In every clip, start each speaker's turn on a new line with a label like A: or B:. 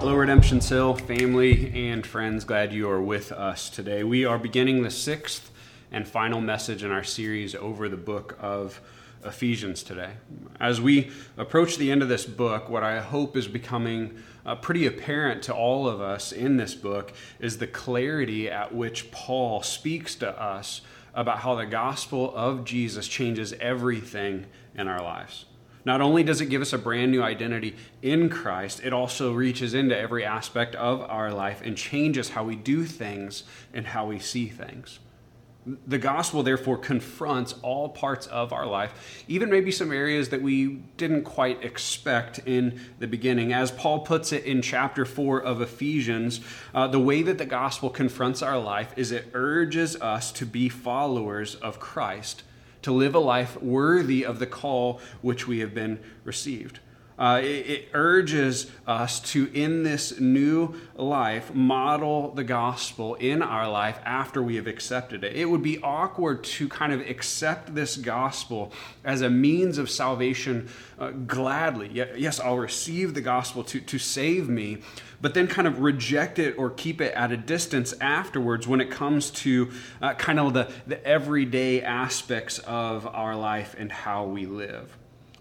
A: Hello, Redemption Hill family and friends. Glad you are with us today. We are beginning the sixth and final message in our series over the book of Ephesians today. As we approach the end of this book, what I hope is becoming uh, pretty apparent to all of us in this book is the clarity at which Paul speaks to us about how the gospel of Jesus changes everything in our lives. Not only does it give us a brand new identity in Christ, it also reaches into every aspect of our life and changes how we do things and how we see things. The gospel, therefore, confronts all parts of our life, even maybe some areas that we didn't quite expect in the beginning. As Paul puts it in chapter 4 of Ephesians, uh, the way that the gospel confronts our life is it urges us to be followers of Christ to live a life worthy of the call which we have been received. Uh, it, it, urges us to, in this new life, model the gospel in our life after we have accepted it. It would be awkward to kind of accept this gospel as a means of salvation uh, gladly. Yes, I'll receive the gospel to, to save me, but then kind of reject it or keep it at a distance afterwards when it comes to uh, kind of the, the everyday aspects of our life and how we live.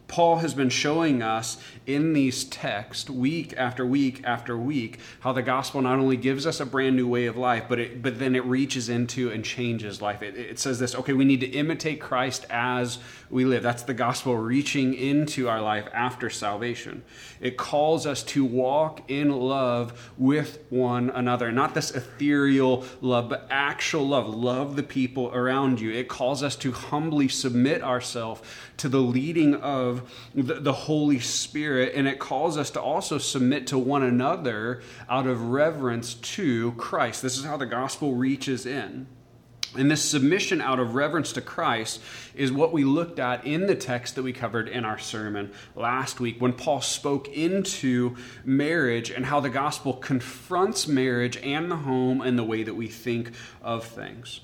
A: Paul has been showing us in these texts, week after week after week, how the gospel not only gives us a brand new way of life, but it, but then it reaches into and changes life. It, it says this: okay, we need to imitate Christ as we live. That's the gospel reaching into our life after salvation. It calls us to walk in love with one another, not this ethereal love, but actual love. Love the people around you. It calls us to humbly submit ourselves to the leading of the, the Holy Spirit, and it calls us to also submit to one another out of reverence to Christ. This is how the gospel reaches in. And this submission out of reverence to Christ is what we looked at in the text that we covered in our sermon last week when Paul spoke into marriage and how the gospel confronts marriage and the home and the way that we think of things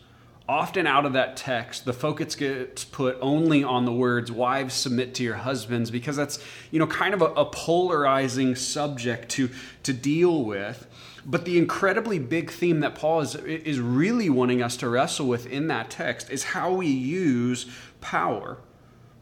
A: often out of that text the focus gets put only on the words wives submit to your husbands because that's you know kind of a, a, polarizing subject to to deal with. But the incredibly big theme that paul is is really wanting us to wrestle with in that text is how we use power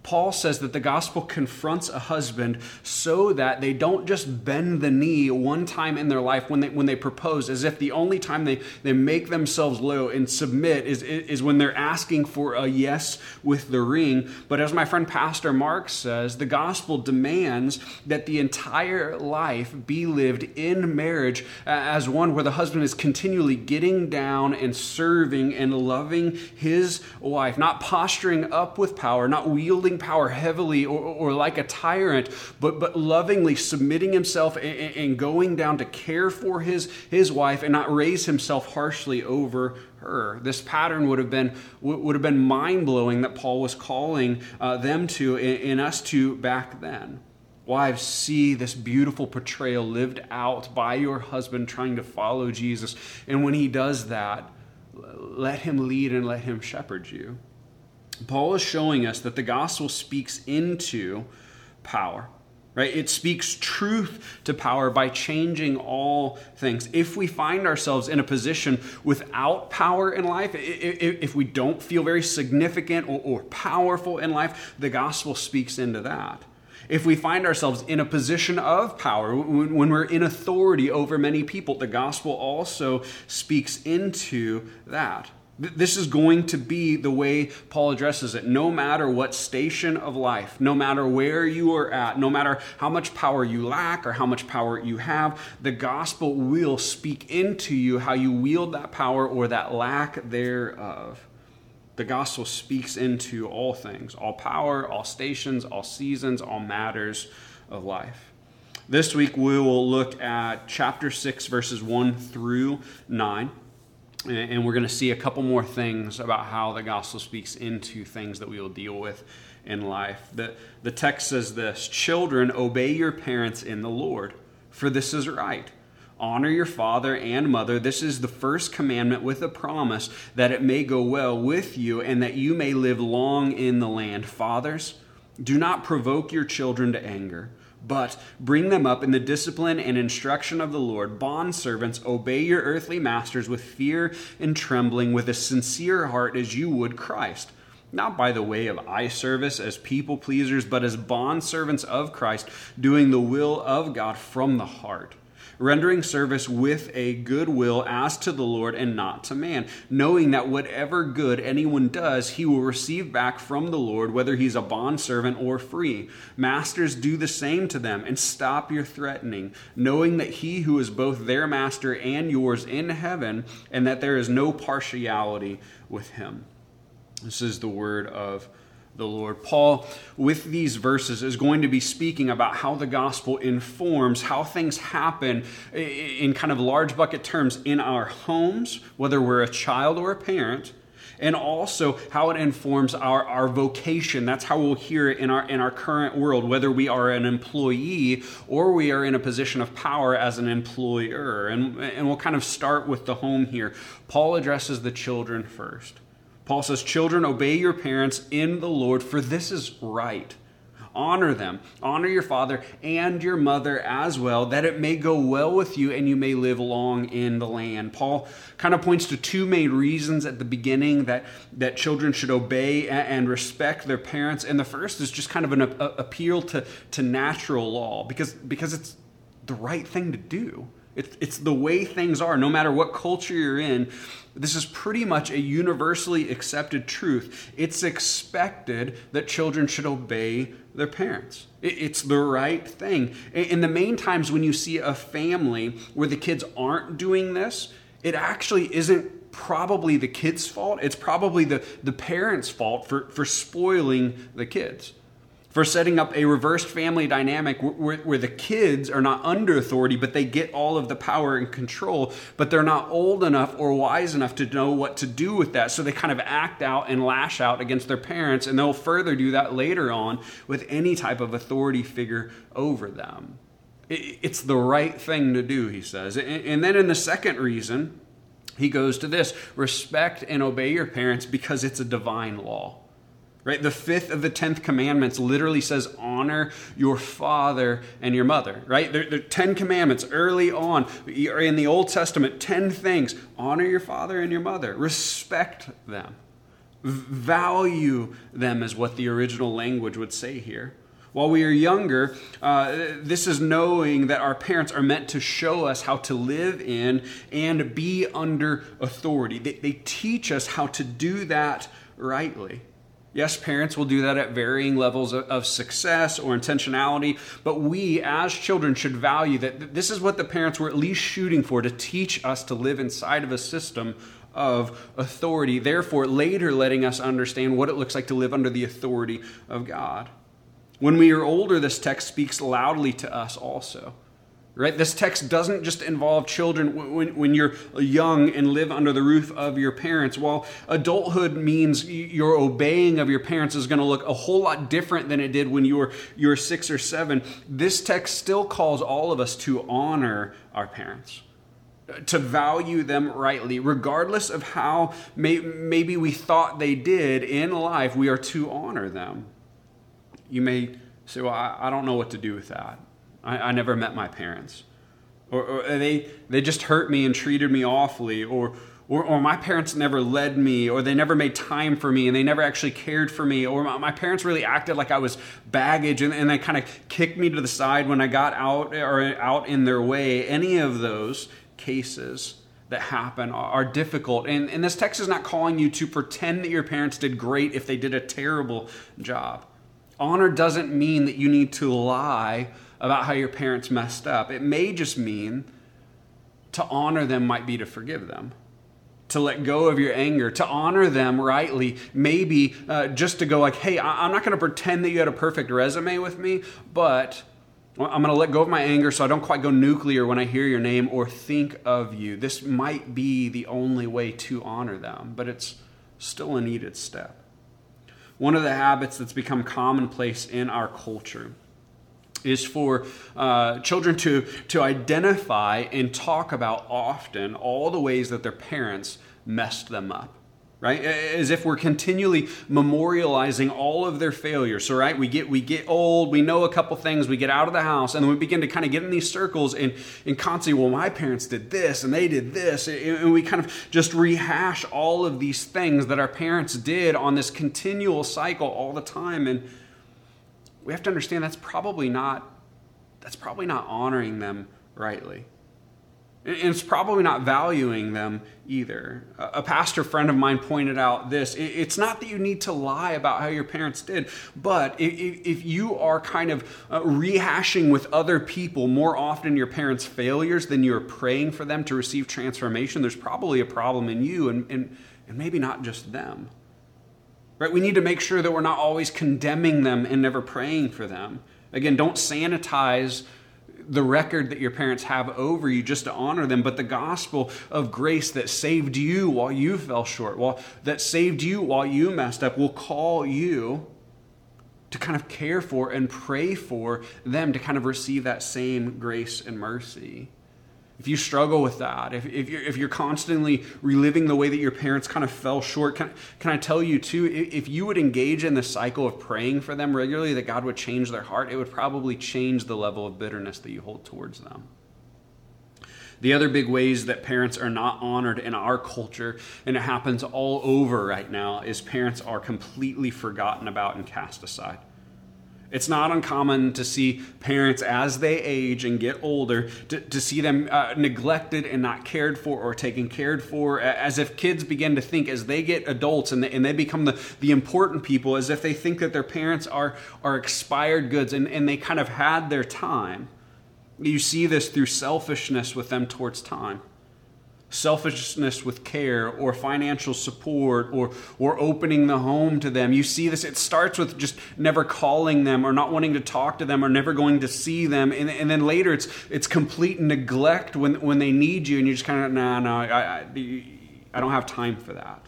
A: Paul says that the gospel confronts a husband so that they don't just bend the knee one time in their life when they, when they propose, as if the only time they, they make themselves low and submit is, is when they're asking for a yes with the ring. But as my friend Pastor Mark says, the gospel demands that the entire life be lived in marriage as one where the husband is continually getting down and serving and loving his wife, not posturing up with power, not wielding wielding power heavily or, or like a tyrant, but, but lovingly submitting himself and, and going down to care for his, his wife and not raise himself harshly over her. This pattern would have been would have been mind blowing that Paul was calling uh, them to and us to back then. Wives, see this beautiful portrayal lived out by your husband trying to follow Jesus, and when he does that, let him lead and let him shepherd you. Paul is showing us that the gospel speaks into power right? It speaks truth to power by changing all things. If we find ourselves in a position without power in life if we don't feel very significant or powerful in life the gospel speaks into that. If we find ourselves in a position of power when we're in authority over many people the gospel also speaks into that this is going to be the way Paul addresses it. No matter what station of life, no matter where you are at, no matter how much power you lack or how much power you have, the gospel will speak into you how you wield that power or that lack thereof. The gospel speaks into all things all power, all stations, all seasons, all matters of life. This week we will look at chapter 6, verses 1 through 9 and we're going to see a couple more things about how the gospel speaks into things that we will deal with in life. The, the text says this Children, obey your parents in the Lord, for this is right. Honor your father and mother. This is the first commandment with a promise that it may go well with you and that you may live long in the land. Fathers, do not provoke your children to anger But bring them up in the discipline and instruction of the Lord. Bondservants, obey your earthly masters with fear and trembling, with a sincere heart as you would Christ. Not by the way of eye service as people pleasers, but as bondservants of Christ, doing the will of God from the heart rendering service with a good will as to the Lord and not to man, knowing that whatever good anyone does, he will receive back from the Lord, whether he's a bondservant or free. Masters, do the same to them and stop your threatening, knowing that he who is both their master and yours in heaven, and that there is no partiality with him. This is the word of the Lord. Paul, with these verses, is going to be speaking about how the gospel informs how things happen in kind of large bucket terms in our homes, whether we're a child or a parent, and also how it informs our, our vocation. That's how we'll hear it in our, in our current world, whether we are an employee or we are in a position of power as an employer. And, and we'll kind of start with the home here. Paul addresses the children first. Paul says, Children, obey your parents in the Lord, for this is right. Honor them. Honor your father and your mother as well, that it may go well with you and you may live long in the land. Paul kind of points to two main reasons at the beginning that, that children should obey and respect their parents. And the first is just kind of an appeal to, to natural law because, because it's the right thing to do. It's, the way things are, no matter what culture you're in. This is pretty much a universally accepted truth. It's expected that children should obey their parents. It's the right thing. In the main times when you see a family where the kids aren't doing this, it actually isn't probably the kids' fault. It's probably the, the parents' fault for, for spoiling the kids for setting up a reversed family dynamic where, where, the kids are not under authority, but they get all of the power and control, but they're not old enough or wise enough to know what to do with that. So they kind of act out and lash out against their parents, and they'll further do that later on with any type of authority figure over them. It's the right thing to do, he says. And then in the second reason, he goes to this respect and obey your parents because it's a divine law. Right? The fifth of the tenth commandments literally says, honor your father and your mother. Right? There, are ten commandments early on in the Old Testament, ten things. Honor your father and your mother, respect them, value them, is what the original language would say here. While we are younger, uh, this is knowing that our parents are meant to show us how to live in and be under authority. They, they teach us how to do that rightly. Yes, parents will do that at varying levels of, success or intentionality, but we as children should value that this is what the parents were at least shooting for to teach us to live inside of a system of authority, therefore, later letting us understand what it looks like to live under the authority of God. When we are older, this text speaks loudly to us also right? This text doesn't just involve children when, when you're young and live under the roof of your parents. While adulthood means your obeying of your parents is going to look a whole lot different than it did when you were you six or seven this text still calls all of us to honor our parents to value them rightly regardless of how may, maybe we thought they did in life we are to honor them. You may say well I, I don't know what to do with that I, I never met my parents. Or, or, they, they just hurt me and treated me awfully. Or, or, or, my parents never led me, or they never made time for me, and they never actually cared for me, or my, my parents really acted like I was baggage, and, and they kind of kicked me to the side when I got out or out in their way. Any of those cases that happen are difficult. And, and this text is not calling you to pretend that your parents did great if they did a terrible job. Honor doesn't mean that you need to lie about how your parents messed up. It may just mean to honor them might be to forgive them. To let go of your anger, to honor them rightly, maybe uh, just to go like, hey, I- I'm not going to pretend that you had a perfect resume with me, but I'm going to let go of my anger so I don't quite go nuclear when I hear your name or think of you. This might be the only way to honor them, but it's still a needed step. One of the habits that's become commonplace in our culture is for uh, children to, to identify and talk about often all the ways that their parents messed them up. right as if we're continually memorializing all of their failures so right we get we get old we know a couple things we get out of the house and then we begin to kind of get in these circles and and constantly well my parents did this and they did this and we kind of just rehash all of these things that our parents did on this continual cycle all the time and we have to understand that's probably not that's probably not honoring them rightly and it's probably not valuing them either. A pastor friend of mine pointed out this it's not that you need to lie about how your parents did, but if you are kind of uh, rehashing with other people more often your parents' failures than you're praying for them to receive transformation, there's probably a problem in you and, and, and maybe not just them. Right? We need to make sure that we're not always condemning them and never praying for them. Again, don't sanitize the record that your parents have over you just to honor them, but the gospel of grace that saved you while you fell short, while that saved you while you messed up, will call you to kind of care for and pray for them to kind of receive that same grace and mercy if you struggle with that, if, if, you're, if you're constantly reliving the way that your parents kind of fell short, can, can I tell you too, if you would engage in the cycle of praying for them regularly, that God would change their heart, it would probably change the level of bitterness that you hold towards them. The other big ways that parents are not honored in our culture, and it happens all over right now, is parents are completely forgotten about and cast aside. It's not uncommon to see parents as they age and get older, to, to see them uh, neglected and not cared for or taken cared for, as if kids begin to think as they get adults and they, and they become the, the important people, as if they think that their parents are, are expired goods and, and they kind of had their time. You see this through selfishness with them towards time selfishness with care or financial support or, or opening the home to them. You see this, it starts with just never calling them or not wanting to talk to them or never going to see them. And, and then later it's, it's complete neglect when, when they need you and you're just kind of, nah, no, I, I, I don't have time for that.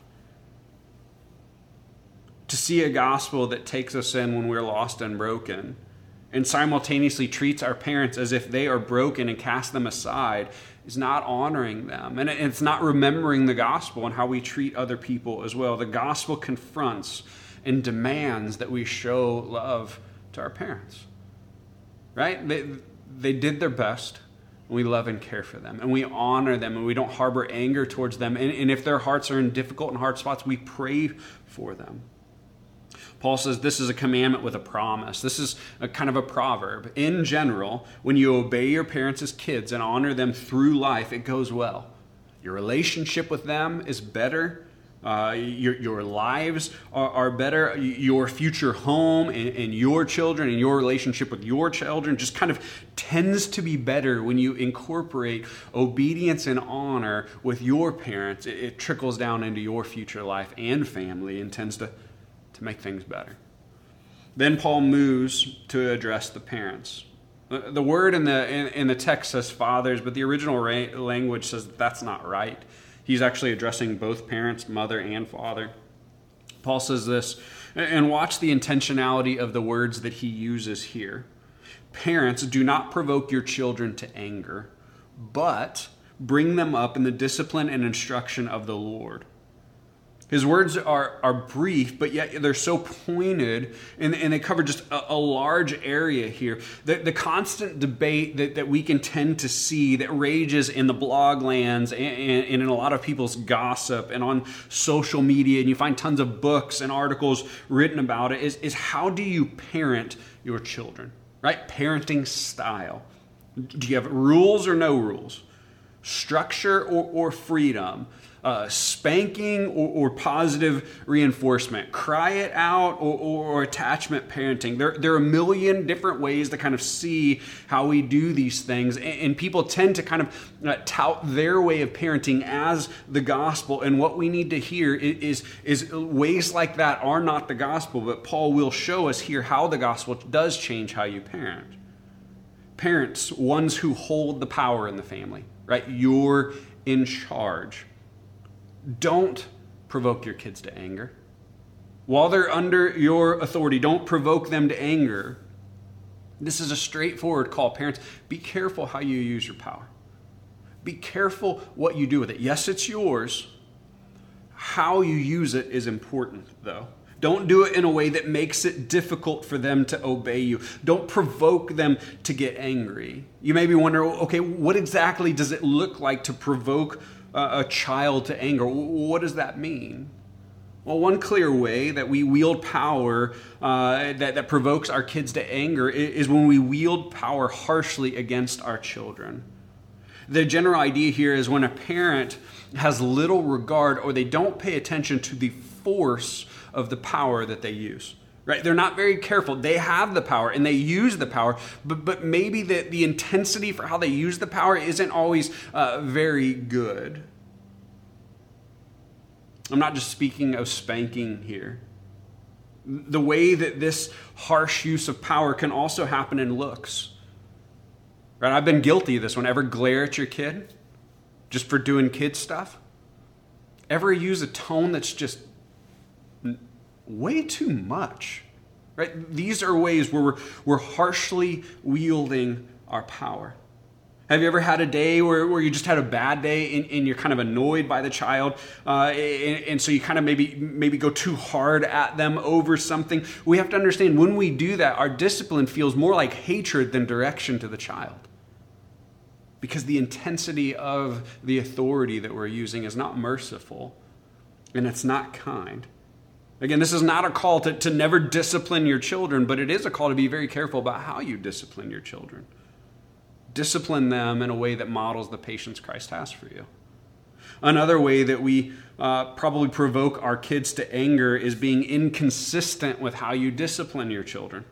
A: To see a gospel that takes us in when we're lost and broken and simultaneously treats our parents as if they are broken and cast them aside is not honoring them. And it's not remembering the gospel and how we treat other people as well. The gospel confronts and demands that we show love to our parents. Right? They, they did their best. And we love and care for them. And we honor them. And we don't harbor anger towards them. And, and if their hearts are in difficult and hard spots, we pray for them. Paul says this is a commandment with a promise. This is a kind of a proverb. In general, when you obey your parents as kids and honor them through life, it goes well. Your relationship with them is better. Uh, your, your lives are, are, better. Your future home and, and your children and your relationship with your children just kind of tends to be better when you incorporate obedience and honor with your parents. It, it trickles down into your future life and family and tends to to make things better. Then Paul moves to address the parents. The word in the, in, in the text says fathers, but the original ra- language says that that's not right. He's actually addressing both parents, mother and father. Paul says this, and watch the intentionality of the words that he uses here. Parents, do not provoke your children to anger, but bring them up in the discipline and instruction of the Lord. His words are, are brief, but yet they're so pointed, and, and they cover just a, a large area here. The, the constant debate that, that we can tend to see that rages in the blog lands and, and, and in a lot of people's gossip and on social media, and you find tons of books and articles written about it, is, is how do you parent your children, right? Parenting style. Do you have rules or no rules? Structure or, or freedom? Uh, spanking or, or, positive reinforcement, cry it out or, or, or, attachment parenting. There, there are a million different ways to kind of see how we do these things. And, and people tend to kind of uh, tout their way of parenting as the gospel. And what we need to hear is, is ways like that are not the gospel, but Paul will show us here how the gospel does change how you parent. Parents, ones who hold the power in the family, right? You're in charge don't provoke your kids to anger. While they're under your authority, don't provoke them to anger. This is a straightforward call. Parents, be careful how you use your power. Be careful what you do with it. Yes, it's yours. how you use it is important, though. Don't do it in a way that makes it difficult for them to obey you. Don't provoke them to get angry. You may be wondering okay, what exactly does it look like to provoke a child to anger? What does that mean? Well, one clear way that we wield power uh, that, that provokes our kids to anger is when we wield power harshly against our children. The general idea here is when a parent has little regard or they don't pay attention to the force of the power that they use right? They're not very careful. They have the power and they use the power but, but maybe the, the intensity for how they use the power isn't always uh, very good. I'm not just speaking of spanking here. The way that this harsh use of power can also happen in looks. Right? I've been guilty of this. One ever glare at your kid just for doing kid stuff ever use a tone that's just way too much. Right? These are ways where we're, we're harshly wielding our power. Have you ever had a day where, where you just had a bad day and, and you're kind of annoyed by the child, uh, and, and, so you kind of maybe maybe go too hard at them over something? We have to understand when we do that, our discipline feels more like hatred than direction to the child, because the intensity of the authority that we're using is not merciful, and it's not kind. Again, this is not a call to, to never discipline your children, but it is a call to be very careful about how you discipline your children. Discipline them in a way that models the patience Christ has for you. Another way that we uh, probably provoke our kids to anger is being inconsistent with how you discipline your children.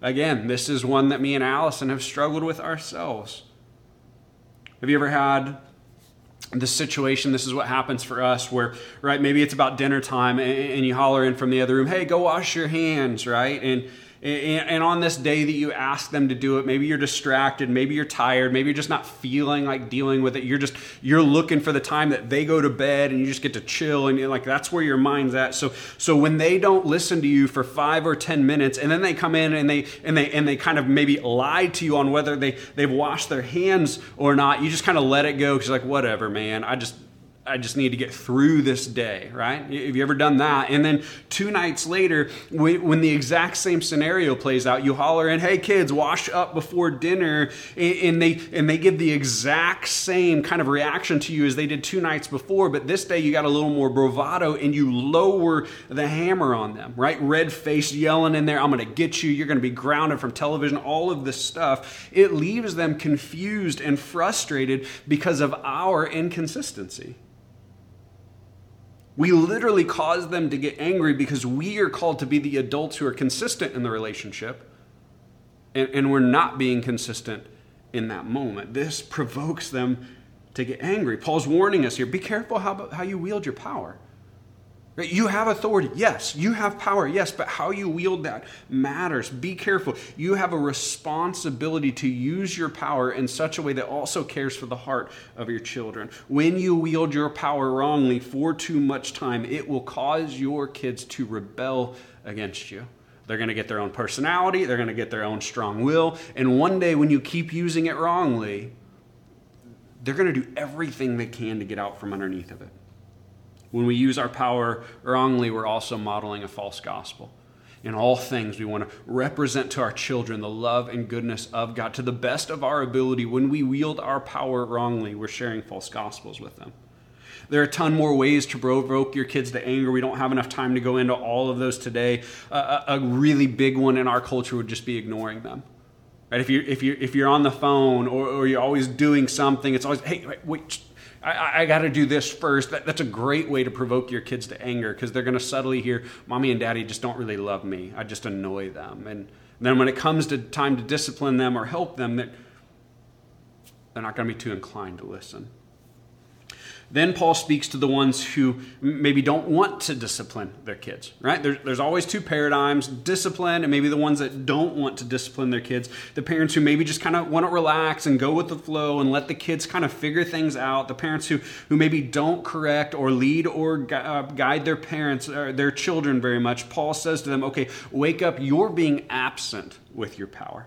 A: Again, this is one that me and Allison have struggled with ourselves. Have you ever had this situation this is what happens for us where right maybe it's about dinner time and, and, you holler in from the other room hey go wash your hands right? And and on this day that you ask them to do it, maybe you're distracted, maybe you're tired, maybe you're just not feeling like dealing with it. You're just you're looking for the time that they go to bed and you just get to chill and like that's where your mind's at. So so when they don't listen to you for 5 or 10 minutes and then they come in and they and they and they kind of maybe lie to you on whether they they've washed their hands or not, you just kind of let it go cuz like whatever, man. I just I just need to get through this day, right? Have you ever done that? And then two nights later, when the exact same scenario plays out, you holler in, "Hey kids, wash up before dinner," and they and they give the exact same kind of reaction to you as they did two nights before. But this day, you got a little more bravado, and you lower the hammer on them, right? Red face, yelling in there, "I'm going to get you! You're going to be grounded from television!" All of this stuff. It leaves them confused and frustrated because of our inconsistency. We literally cause them to get angry because we are called to be the adults who are consistent in the relationship, and, and we're not being consistent in that moment. This provokes them to get angry. Paul's warning us here be careful how, how you wield your power. You have authority, yes. You have power, yes, but how you wield that matters. Be careful. You have a responsibility to use your power in such a way that also cares for the heart of your children. When you wield your power wrongly for too much time, it will cause your kids to rebel against you. They're going to get their own personality, they're going to get their own strong will, and one day when you keep using it wrongly, they're going to do everything they can to get out from underneath of it. When we use our power wrongly, we're also modeling a false gospel. In all things, we want to represent to our children the love and goodness of God to the best of our ability. When we wield our power wrongly, we're sharing false gospels with them. There are a ton more ways to provoke your kids to anger. We don't have enough time to go into all of those today. Uh, a, really big one in our culture would just be ignoring them. Right? If, you, if, you, if you're on the phone or, or you're always doing something, it's always, hey, wait, I, I got to do this first. That, that's a great way to provoke your kids to anger because they're going to subtly hear, Mommy and Daddy just don't really love me. I just annoy them. And then when it comes to time to discipline them or help them, that they're not going to be too inclined to listen. Then Paul speaks to the ones who maybe don't want to discipline their kids, right? There's, there's always two paradigms discipline, and maybe the ones that don't want to discipline their kids. The parents who maybe just kind of want to relax and go with the flow and let the kids kind of figure things out. The parents who, who maybe don't correct or lead or uh, guide their parents or their children very much. Paul says to them, okay, wake up, you're being absent with your power.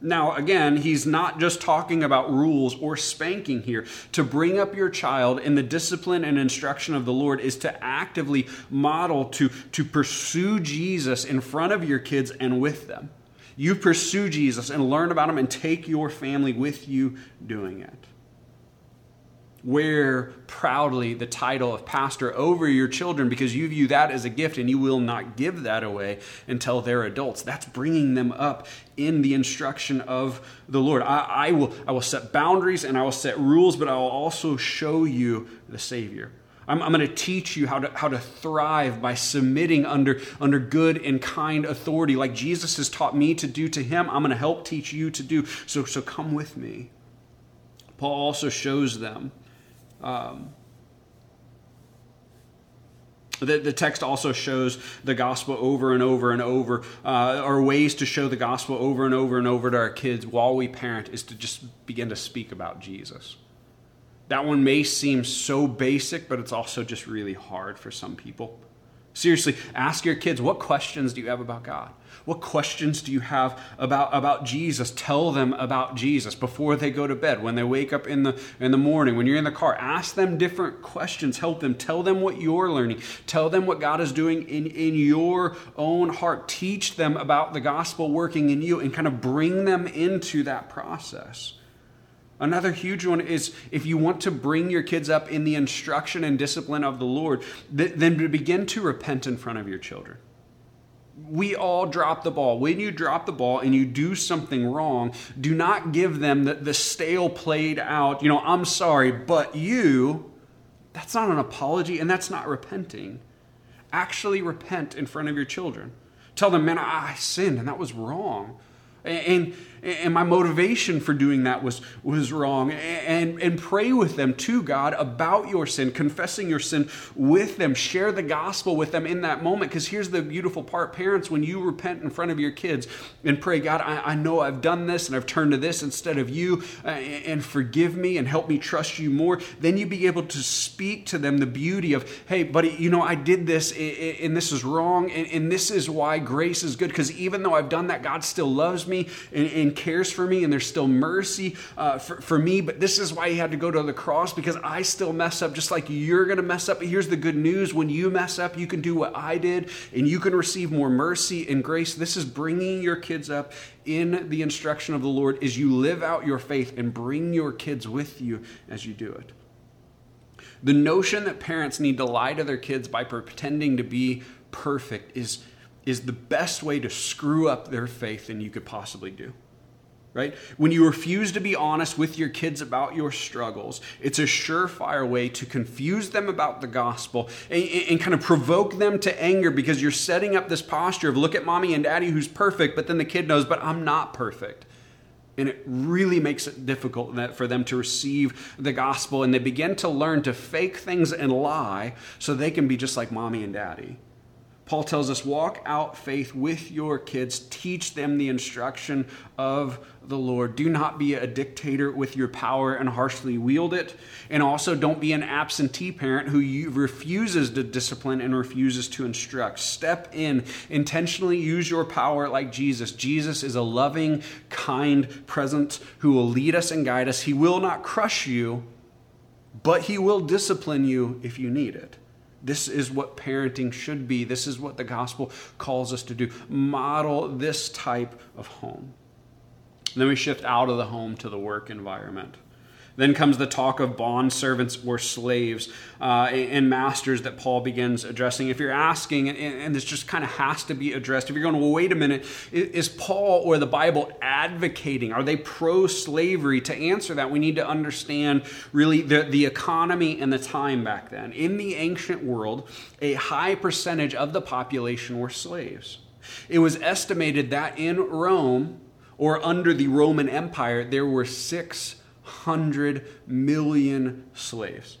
A: Now, again, he's not just talking about rules or spanking here. To bring up your child in the discipline and instruction of the Lord is to actively model, to, to pursue Jesus in front of your kids and with them. You pursue Jesus and learn about him and take your family with you doing it wear proudly the title of pastor over your children because you view that as a gift and you will not give that away until they're adults. That's bringing them up in the instruction of the Lord. I, I, will, I will set boundaries and I will set rules, but I will also show you the Savior. I'm, I'm, going to teach you how to, how to thrive by submitting under, under good and kind authority, like Jesus has taught me to do to him. I'm going to help teach you to do. So, so come with me. Paul also shows them um, the, the text also shows the gospel over and over and over, uh, or ways to show the gospel over and over and over to our kids while we parent is to just begin to speak about Jesus. That one may seem so basic, but it's also just really hard for some people. Seriously, ask your kids what questions do you have about God? What questions do you have about, about Jesus? Tell them about Jesus before they go to bed, when they wake up in the, in the morning, when you're in the car. Ask them different questions. Help them. Tell them what you're learning. Tell them what God is doing in, in your own heart. Teach them about the gospel working in you and kind of bring them into that process. Another huge one is if you want to bring your kids up in the instruction and discipline of the Lord, then to begin to repent in front of your children we all drop the ball. When you drop the ball and you do something wrong, do not give them the, the stale, played out, you know, I'm sorry, but you. That's not an apology and that's not repenting. Actually repent in front of your children. Tell them, man, I sinned and that was wrong. And, and my motivation for doing that was, was wrong. And, and pray with them to God about your sin, confessing your sin with them. Share the gospel with them in that moment. Because here's the beautiful part parents, when you repent in front of your kids and pray, God, I, I know I've done this and I've turned to this instead of you, uh, and forgive me and help me trust you more, then you be able to speak to them the beauty of, hey, buddy, you know, I did this and this is wrong, and, and this is why grace is good. Because even though I've done that, God still loves me and, and cares for me, and there's still mercy uh, for, for me. But this is why he had to go to the cross because I still mess up just like you're going to mess up. But here's the good news when you mess up, you can do what I did, and you can receive more mercy and grace. This is bringing your kids up in the instruction of the Lord as you live out your faith and bring your kids with you as you do it. The notion that parents need to lie to their kids by pretending to be perfect is is the best way to screw up their faith than you could possibly do. Right? When you refuse to be honest with your kids about your struggles, it's a surefire way to confuse them about the gospel and, and, kind of provoke them to anger because you're setting up this posture of look at mommy and daddy who's perfect, but then the kid knows, but I'm not perfect. And it really makes it difficult for them to receive the gospel, and they begin to learn to fake things and lie so they can be just like mommy and daddy. Paul tells us walk out faith with your kids, teach them the instruction of the Lord. Do not be a dictator with your power and harshly wield it. And also, don't be an absentee parent who refuses to discipline and refuses to instruct. Step in, intentionally use your power like Jesus. Jesus is a loving, kind presence who will lead us and guide us. He will not crush you, but he will discipline you if you need it. This is what parenting should be. This is what the gospel calls us to do. Model this type of home. then we shift out of the home to the work environment. Then comes the talk of bond servants or slaves uh, and masters that Paul begins addressing. If you're asking, and this just kind of has to be addressed, if you're going, well, wait a minute, is Paul or the Bible advocating? Are they pro slavery? To answer that, we need to understand really the, the economy and the time back then. In the ancient world, a high percentage of the population were slaves. It was estimated that in Rome, or under the Roman Empire, there were six 100 million slaves.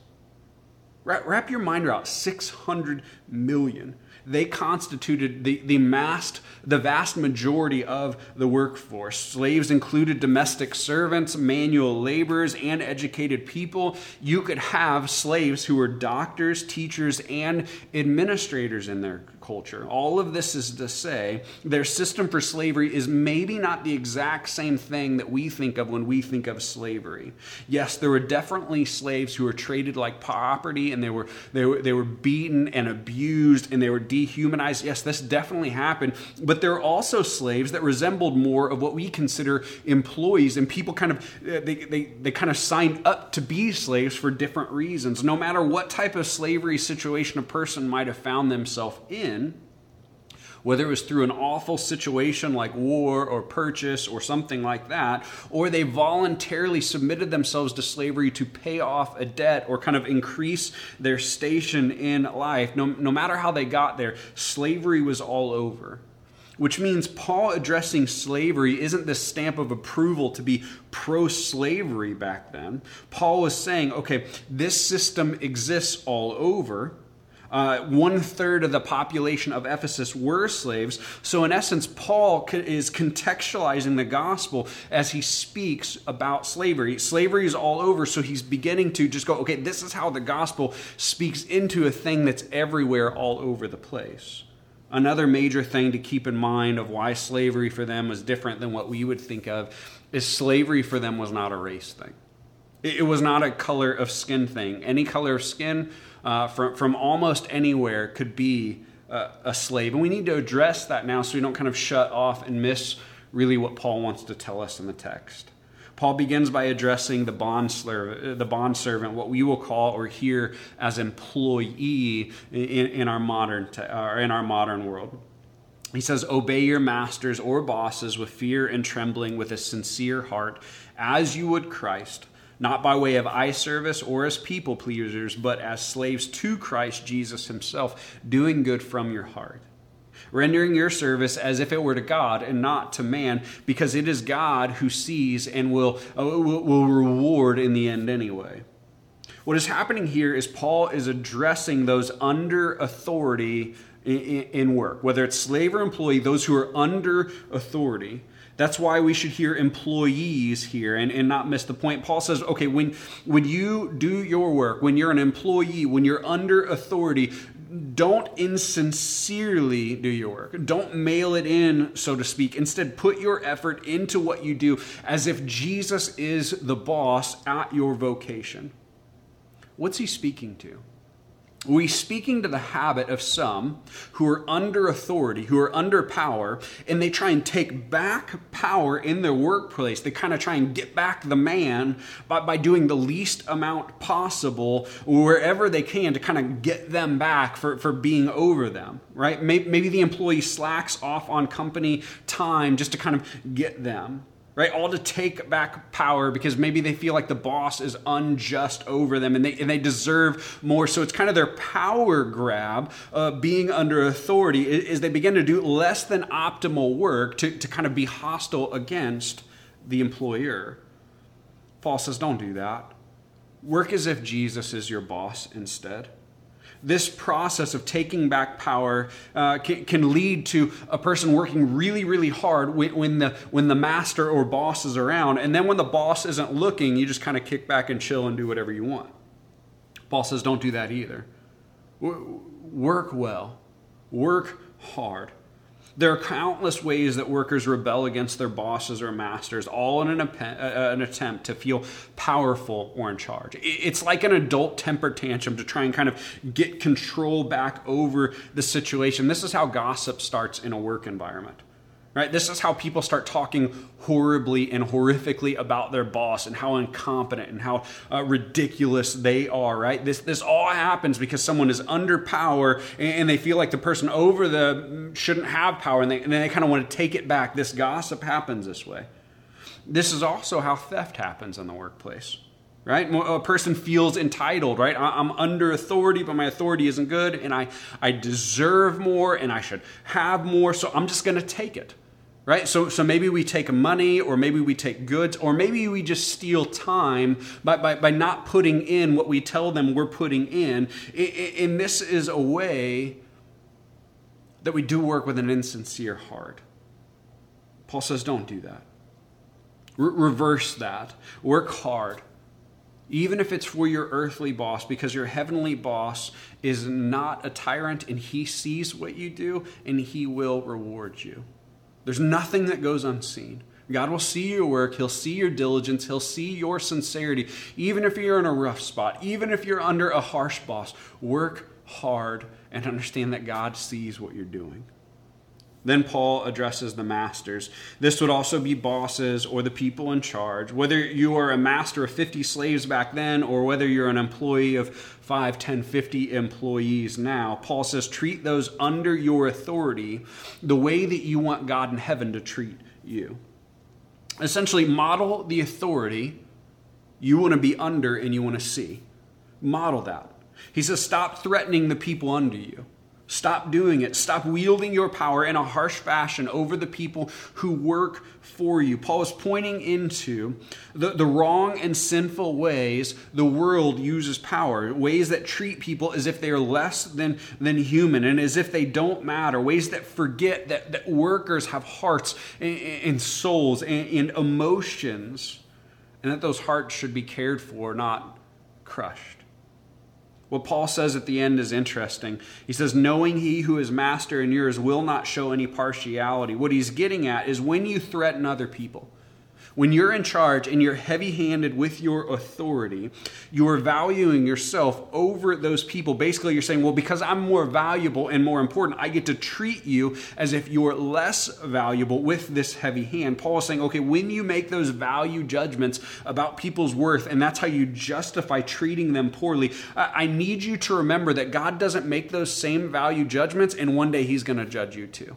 A: Wrap your mind around 600 million they constituted the, the, massed, the vast majority of the workforce. Slaves included domestic servants, manual laborers, and educated people. You could have slaves who were doctors, teachers, and administrators in their culture. All of this is to say their system for slavery is maybe not the exact same thing that we think of when we think of slavery. Yes, there were definitely slaves who were traded like property and they were, they were, they were beaten and abused and they were dehumanized. Yes, this definitely happened. But there are also slaves that resembled more of what we consider employees and people kind of, uh, they, they, they kind of signed up to be slaves for different reasons. No matter what type of slavery situation a person might have found themselves in, whether it was through an awful situation like war or purchase or something like that, or they voluntarily submitted themselves to slavery to pay off a debt or kind of increase their station in life. No, no matter how they got there, slavery was all over. Which means Paul addressing slavery isn't the stamp of approval to be pro slavery back then. Paul was saying, okay, this system exists all over uh, one third of the population of Ephesus were slaves. So, in essence, Paul is contextualizing the gospel as he speaks about slavery. Slavery is all over, so he's beginning to just go, okay, this is how the gospel speaks into a thing that's everywhere, all over the place. Another major thing to keep in mind of why slavery for them was different than what we would think of is slavery for them was not a race thing. It was not a color of skin thing. Any color of skin uh, from, from almost anywhere could be uh, a slave. And we need to address that now so we don't kind of shut off and miss really what Paul wants to tell us in the text. Paul begins by addressing the bond, servant, the bond servant, what we will call or hear as employee in, in our modern te- or in our modern world. He says, Obey your masters or bosses with fear and trembling, with a sincere heart, as you would Christ not by way of eye service or as people pleasers, but as slaves to Christ Jesus himself, doing good from your heart. Rendering your service as if it were to God and not to man, because it is God who sees and will, uh, will, reward in the end anyway. What is happening here is Paul is addressing those under authority in work, whether it's slave or employee, those who are under authority. That's why we should hear employees here and, and not miss the point. Paul says, okay, when, when you do your work, when you're an employee, when you're under authority, don't insincerely do your work. Don't mail it in, so to speak. Instead, put your effort into what you do as if Jesus is the boss at your vocation. What's he speaking to? We speaking to the habit of some who are under authority, who are under power, and they try and take back power in their workplace. They kind of try and get back the man by, by doing the least amount possible wherever they can to kind of get them back for, for being over them, right? Maybe, maybe the employee slacks off on company time just to kind of get them right? All to take back power because maybe they feel like the boss is unjust over them and they, and they deserve more. So it's kind of their power grab, uh, being under authority, is they begin to do less than optimal work to, to kind of be hostile against the employer. Paul says, don't do that. Work as if Jesus is your boss instead this process of taking back power uh, can, can, lead to a person working really, really hard when, when, the, when the master or boss is around. And then when the boss isn't looking, you just kind of kick back and chill and do whatever you want. Paul says, don't do that either. Work well, work hard. There are countless ways that workers rebel against their bosses or masters, all in an, uh, an, attempt to feel powerful or in charge. It's like an adult temper tantrum to try and kind of get control back over the situation. This is how gossip starts in a work environment. Right? This is how people start talking horribly and horrifically about their boss and how incompetent and how uh, ridiculous they are, right? This this all happens because someone is under power and they feel like the person over them shouldn't have power and, they, and they kind of want to take it back. This gossip happens this way. This is also how theft happens in the workplace right? A person feels entitled, right? I'm under authority, but my authority isn't good, and I, I deserve more, and I should have more, so I'm just going to take it right? So, so maybe we take money, or maybe we take goods, or maybe we just steal time by, by, by not putting in what we tell them we're putting in. And this is a way that we do work with an insincere heart. Paul says, don't do that. Re- reverse that. Work hard. Even if it's for your earthly boss, because your heavenly boss is not a tyrant and he sees what you do and he will reward you. There's nothing that goes unseen. God will see your work. He'll see your diligence. He'll see your sincerity. Even if you're in a rough spot, even if you're under a harsh boss, work hard and understand that God sees what you're doing. Then Paul addresses the masters. This would also be bosses or the people in charge. Whether you are a master of 50 slaves back then or whether you're an employee of 5, 10, 50 employees now, Paul says treat those under your authority the way that you want God in heaven to treat you. Essentially, model the authority you want to be under and you want to see. Model that. He says, stop threatening the people under you. Stop doing it. Stop wielding your power in a harsh fashion over the people who work for you. Paul is pointing into the, the wrong and sinful ways the world uses power, ways that treat people as if they are less than, than human and as if they don't matter, ways that forget that, that workers have hearts and, and souls and, and emotions, and that those hearts should be cared for, not crushed. What Paul says at the end is interesting. He says, Knowing he who is master in yours will not show any partiality. What he's getting at is when you threaten other people, when you're in charge and you're heavy handed with your authority, you are valuing yourself over those people. Basically, you're saying, well, because I'm more valuable and more important, I get to treat you as if you're less valuable with this heavy hand. Paul is saying, okay, when you make those value judgments about people's worth, and that's how you justify treating them poorly, I need you to remember that God doesn't make those same value judgments, and one day He's going to judge you too.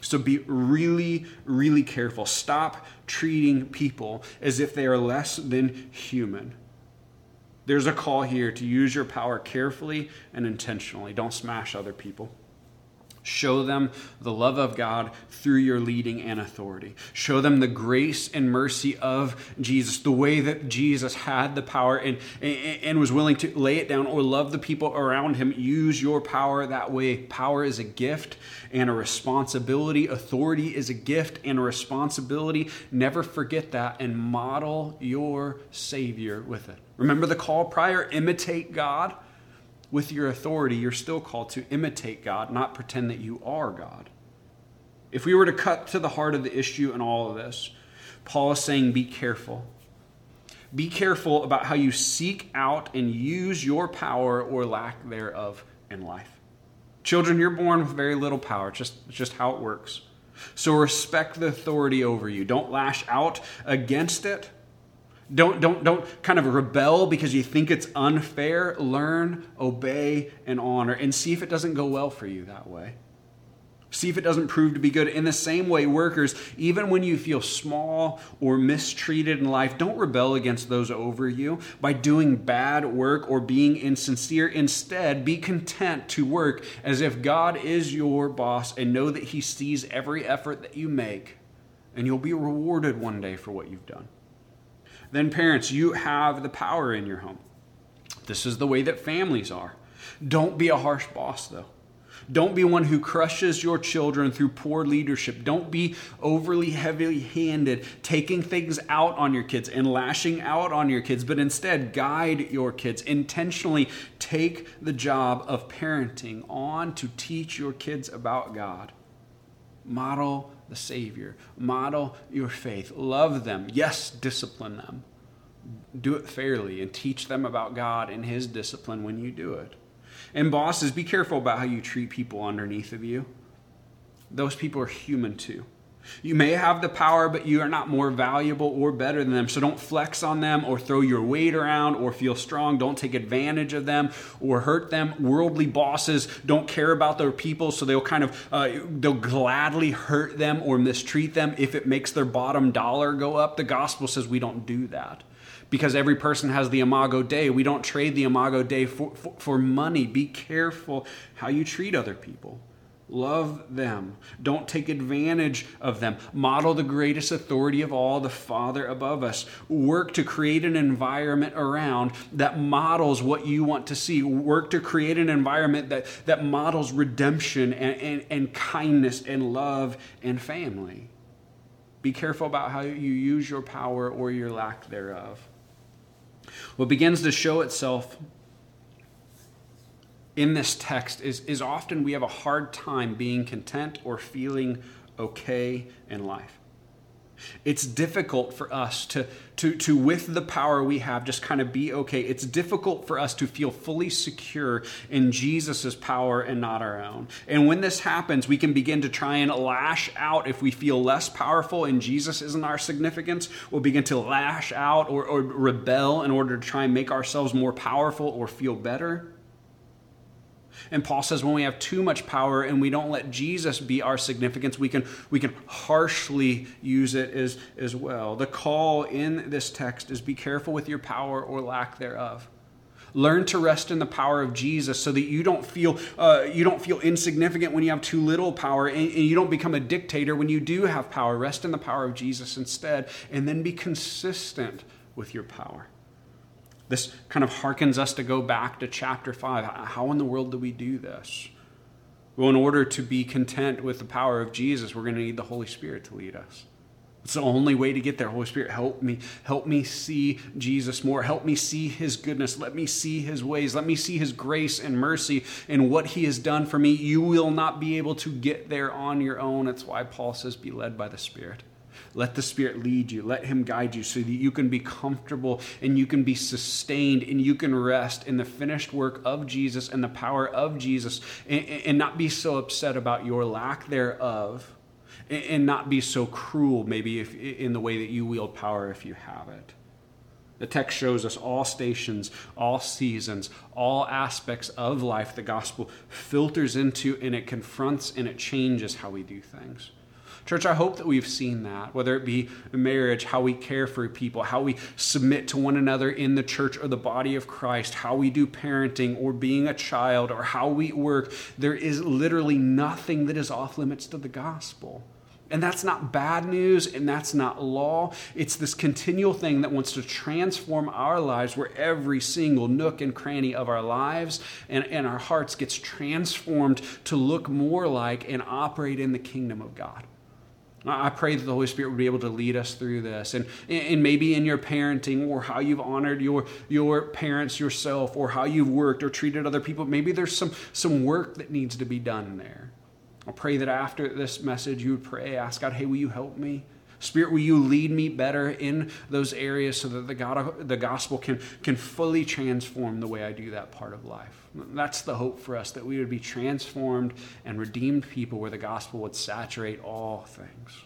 A: So be really, really careful. Stop treating people as if they are less than human. There's a call here to use your power carefully and intentionally. Don't smash other people. Show them the love of God through your leading and authority. Show them the grace and mercy of Jesus, the way that Jesus had the power and, and, was willing to lay it down or love the people around him. Use your power that way. Power is a gift and a responsibility. Authority is a gift and a responsibility. Never forget that and model your Savior with it. Remember the call prior imitate God with your authority, you're still called to imitate God, not pretend that you are God. If we were to cut to the heart of the issue in all of this, Paul is saying, be careful. Be careful about how you seek out and use your power or lack thereof in life. Children, you're born with very little power, it's just, it's just how it works. So respect the authority over you. Don't lash out against it, don't, don't, don't kind of rebel because you think it's unfair. Learn, obey, and honor, and see if it doesn't go well for you that way. See if it doesn't prove to be good. In the same way, workers, even when you feel small or mistreated in life, don't rebel against those over you by doing bad work or being insincere. Instead, be content to work as if God is your boss and know that He sees every effort that you make, and you'll be rewarded one day for what you've done then parents, you have the power in your home. This is the way that families are. Don't be a harsh boss, though. Don't be one who crushes your children through poor leadership. Don't be overly heavy handed, taking things out on your kids and lashing out on your kids, but instead guide your kids. Intentionally take the job of parenting on to teach your kids about God. Model the Savior. Model your faith. Love them. Yes, discipline them. Do it fairly and teach them about God and His discipline when you do it. And bosses, be careful about how you treat people underneath of you. Those people are human too. You may have the power, but you are not more valuable or better than them. So don't flex on them or throw your weight around or feel strong. Don't take advantage of them or hurt them. Worldly bosses don't care about their people, so they'll kind of uh, they'll gladly hurt them or mistreat them if it makes their bottom dollar go up. The gospel says we don't do that because every person has the imago dei. We don't trade the imago dei for, for, for money. Be careful how you treat other people. Love them. Don't take advantage of them. Model the greatest authority of all, the Father above us. Work to create an environment around that models what you want to see. Work to create an environment that, that models redemption and, and, and kindness and love and family. Be careful about how you use your power or your lack thereof. What begins to show itself in this text is, is often we have a hard time being content or feeling okay in life. It's difficult for us to, to, to, with the power we have, just kind of be okay. It's difficult for us to feel fully secure in Jesus' power and not our own. And when this happens, we can begin to try and lash out if we feel less powerful and Jesus isn't our significance. We'll begin to lash out or, or rebel in order to try and make ourselves more powerful or feel better. And Paul says when we have too much power and we don't let Jesus be our significance, we can, we can harshly use it as, as well. The call in this text is be careful with your power or lack thereof. Learn to rest in the power of Jesus so that you don't feel, uh, you don't feel insignificant when you have too little power and, and you don't become a dictator when you do have power. Rest in the power of Jesus instead and then be consistent with your power. This kind of harkens us to go back to chapter 5. How in the world do we do this? Well, in order to be content with the power of Jesus, we're going to need the Holy Spirit to lead us. It's the only way to get there. Holy Spirit, help me. Help me see Jesus more. Help me see his goodness. Let me see his ways. Let me see his grace and mercy and what he has done for me. You will not be able to get there on your own. That's why Paul says, be led by the Spirit. Let the Spirit lead you. Let Him guide you so that you can be comfortable and you can be sustained and you can rest in the finished work of Jesus and the power of Jesus and, and not be so upset about your lack thereof and not be so cruel, maybe, if, in the way that you wield power if you have it. The text shows us all stations, all seasons, all aspects of life the gospel filters into, and it confronts and it changes how we do things. Church, I hope that we've seen that, whether it be marriage, how we care for people, how we submit to one another in the church or the body of Christ, how we do parenting or being a child, or how we work. There is literally nothing that is off limits to the gospel. And that's not bad news and that's not law. It's this continual thing that wants to transform our lives where every single nook and cranny of our lives and, and our hearts gets transformed to look more like and operate in the kingdom of God. I pray that the Holy Spirit would be able to lead us through this. And, and maybe in your parenting or how you've honored your, your parents yourself or how you've worked or treated other people, maybe there's some, some work that needs to be done there. I pray that after this message, you would pray, ask God, hey, will you help me? Spirit, will you lead me better in those areas so that the, God, the gospel can, can fully transform the way I do that part of life? That's the hope for us, that we would be transformed and redeemed people where the gospel would saturate all things.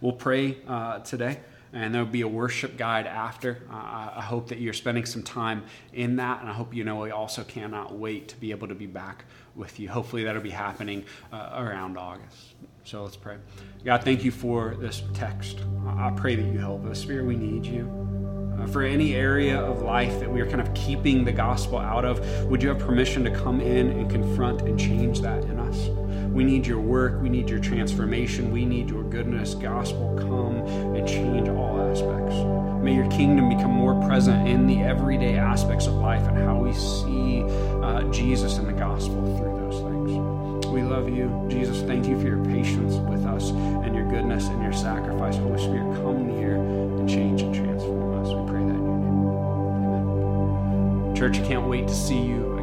A: We'll pray uh, today and there'll be a worship guide after. Uh, I hope that you're spending some time in that, and I hope you know we also cannot wait to be able to be back with you. Hopefully, that'll be happening uh, around August. So let's pray. God, thank you for this text. I pray that you help us. Spirit, we need you. For any area of life that we are kind of keeping the gospel out of, would you have permission to come in and confront and change that in us? We need your work. We need your transformation. We need your goodness. Gospel, come and change all aspects. May your kingdom become more present in the everyday aspects of life and how we see uh, Jesus and the gospel through those things. we love you. Jesus, thank you for your patience with us and your goodness and your sacrifice. Holy Spirit, come near and change and transform Church, I can't wait to see you